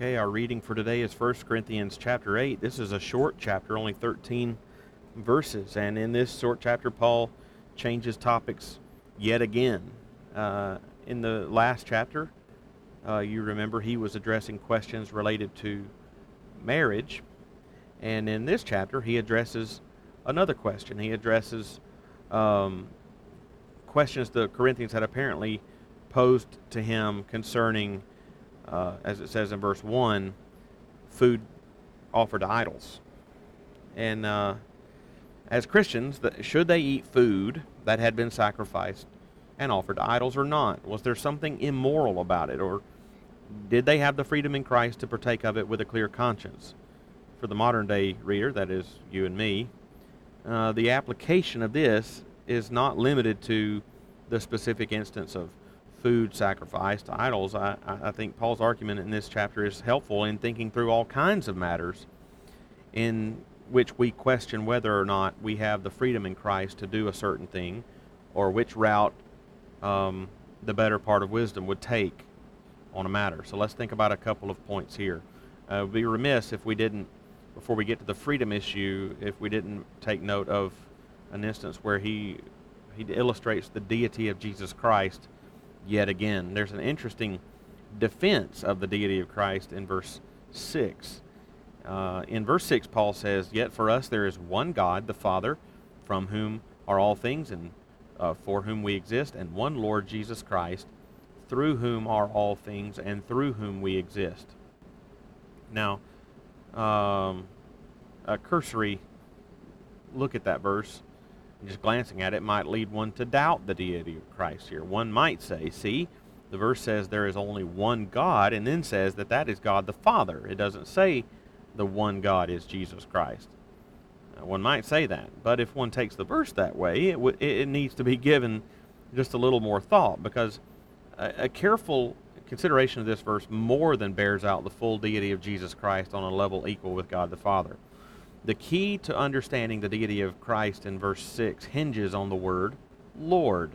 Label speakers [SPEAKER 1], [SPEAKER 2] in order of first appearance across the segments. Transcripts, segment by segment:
[SPEAKER 1] Okay, our reading for today is 1 Corinthians chapter 8. This is a short chapter, only 13 verses. And in this short chapter, Paul changes topics yet again. Uh, in the last chapter, uh, you remember he was addressing questions related to marriage. And in this chapter, he addresses another question. He addresses um, questions the Corinthians had apparently posed to him concerning uh, as it says in verse 1, food offered to idols. And uh, as Christians, should they eat food that had been sacrificed and offered to idols or not? Was there something immoral about it? Or did they have the freedom in Christ to partake of it with a clear conscience? For the modern day reader, that is you and me, uh, the application of this is not limited to the specific instance of food sacrificed to idols, I, I think Paul's argument in this chapter is helpful in thinking through all kinds of matters in which we question whether or not we have the freedom in Christ to do a certain thing or which route um, the better part of wisdom would take on a matter. So let's think about a couple of points here. Uh, be remiss if we didn't, before we get to the freedom issue, if we didn't take note of an instance where he he illustrates the deity of Jesus Christ yet again. There's an interesting defense of the deity of Christ in verse 6. Uh, in verse 6, Paul says, Yet for us there is one God, the Father, from whom are all things and uh, for whom we exist, and one Lord Jesus Christ, through whom are all things and through whom we exist. Now, um, a cursory look at that verse just glancing at it might lead one to doubt the deity of Christ here. One might say, see, the verse says there is only one God, and then says that that is God the Father. It doesn't say the one God is Jesus Christ. Now, one might say that, but if one takes the verse that way, it, w- it needs to be given just a little more thought because a, a careful consideration of this verse more than bears out the full deity of Jesus Christ on a level equal with God the Father. The key to understanding the deity of Christ in verse 6 hinges on the word Lord.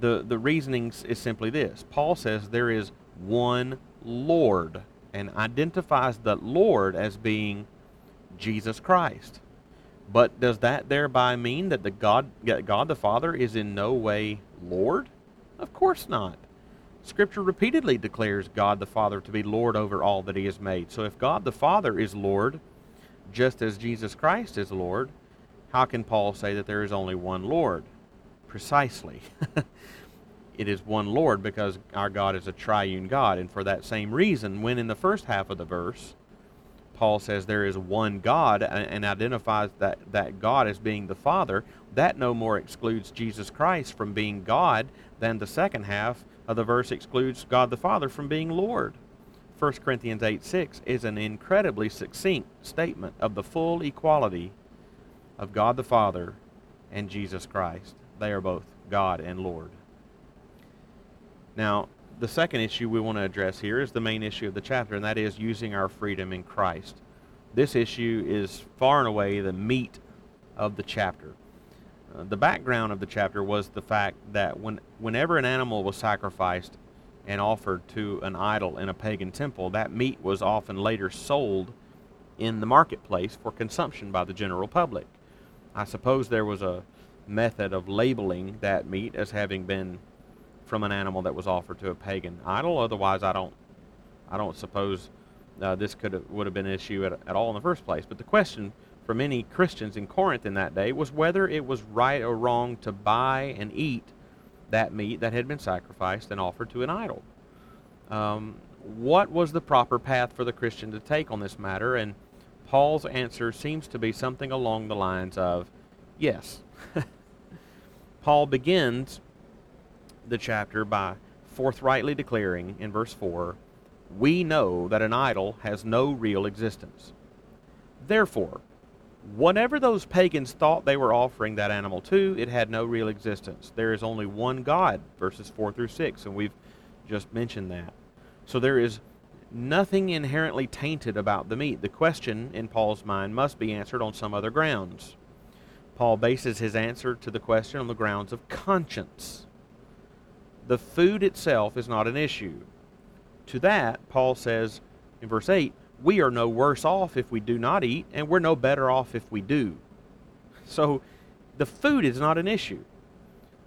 [SPEAKER 1] The, the reasoning is simply this Paul says there is one Lord and identifies the Lord as being Jesus Christ. But does that thereby mean that the God, God the Father is in no way Lord? Of course not. Scripture repeatedly declares God the Father to be Lord over all that He has made. So if God the Father is Lord, just as Jesus Christ is Lord, how can Paul say that there is only one Lord? Precisely. it is one Lord because our God is a triune God. And for that same reason, when in the first half of the verse, Paul says there is one God and identifies that, that God as being the Father, that no more excludes Jesus Christ from being God than the second half of the verse excludes God the Father from being Lord. 1 Corinthians 8 6 is an incredibly succinct statement of the full equality of God the Father and Jesus Christ. They are both God and Lord. Now, the second issue we want to address here is the main issue of the chapter, and that is using our freedom in Christ. This issue is far and away the meat of the chapter. Uh, the background of the chapter was the fact that when, whenever an animal was sacrificed and offered to an idol in a pagan temple, that meat was often later sold in the marketplace for consumption by the general public. I suppose there was a method of labeling that meat as having been from an animal that was offered to a pagan idol. Otherwise, I don't, I don't suppose uh, this could have, would have been an issue at, at all in the first place. But the question for many Christians in Corinth in that day was whether it was right or wrong to buy and eat that meat that had been sacrificed and offered to an idol. Um, what was the proper path for the Christian to take on this matter? And Paul's answer seems to be something along the lines of yes. Paul begins the chapter by forthrightly declaring in verse 4 We know that an idol has no real existence. Therefore, whatever those pagans thought they were offering that animal to, it had no real existence. There is only one God, verses 4 through 6, and we've just mentioned that. So there is nothing inherently tainted about the meat. The question in Paul's mind must be answered on some other grounds. Paul bases his answer to the question on the grounds of conscience. The food itself is not an issue. to that, Paul says in verse 8, we are no worse off if we do not eat, and we're no better off if we do. So the food is not an issue.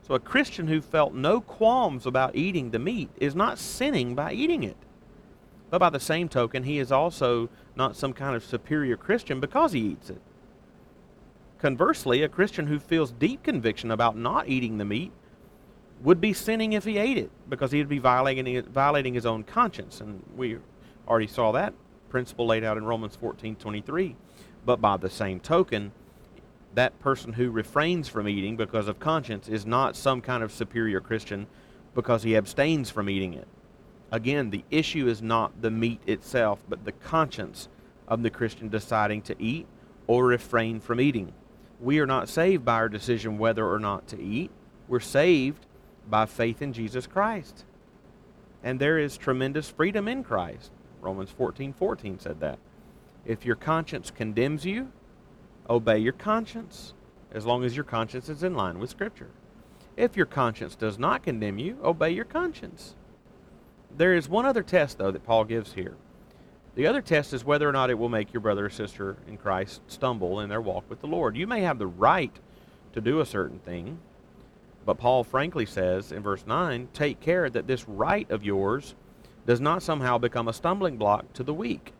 [SPEAKER 1] So a Christian who felt no qualms about eating the meat is not sinning by eating it. But by the same token, he is also not some kind of superior Christian because he eats it. Conversely, a Christian who feels deep conviction about not eating the meat would be sinning if he ate it because he would be violating, violating his own conscience. And we already saw that principle laid out in Romans 14:23. But by the same token, that person who refrains from eating because of conscience is not some kind of superior Christian because he abstains from eating it. Again, the issue is not the meat itself, but the conscience of the Christian deciding to eat or refrain from eating. We are not saved by our decision whether or not to eat. We're saved by faith in Jesus Christ. And there is tremendous freedom in Christ. Romans 14 14 said that. If your conscience condemns you, obey your conscience, as long as your conscience is in line with Scripture. If your conscience does not condemn you, obey your conscience. There is one other test, though, that Paul gives here. The other test is whether or not it will make your brother or sister in Christ stumble in their walk with the Lord. You may have the right to do a certain thing, but Paul frankly says in verse 9 take care that this right of yours does not somehow become a stumbling block to the weak.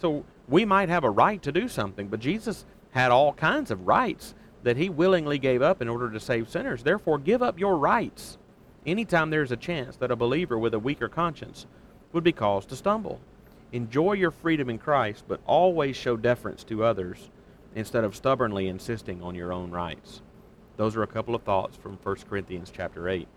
[SPEAKER 1] So we might have a right to do something, but Jesus had all kinds of rights that he willingly gave up in order to save sinners. Therefore, give up your rights anytime there's a chance that a believer with a weaker conscience would be caused to stumble. Enjoy your freedom in Christ, but always show deference to others instead of stubbornly insisting on your own rights. Those are a couple of thoughts from 1 Corinthians chapter 8.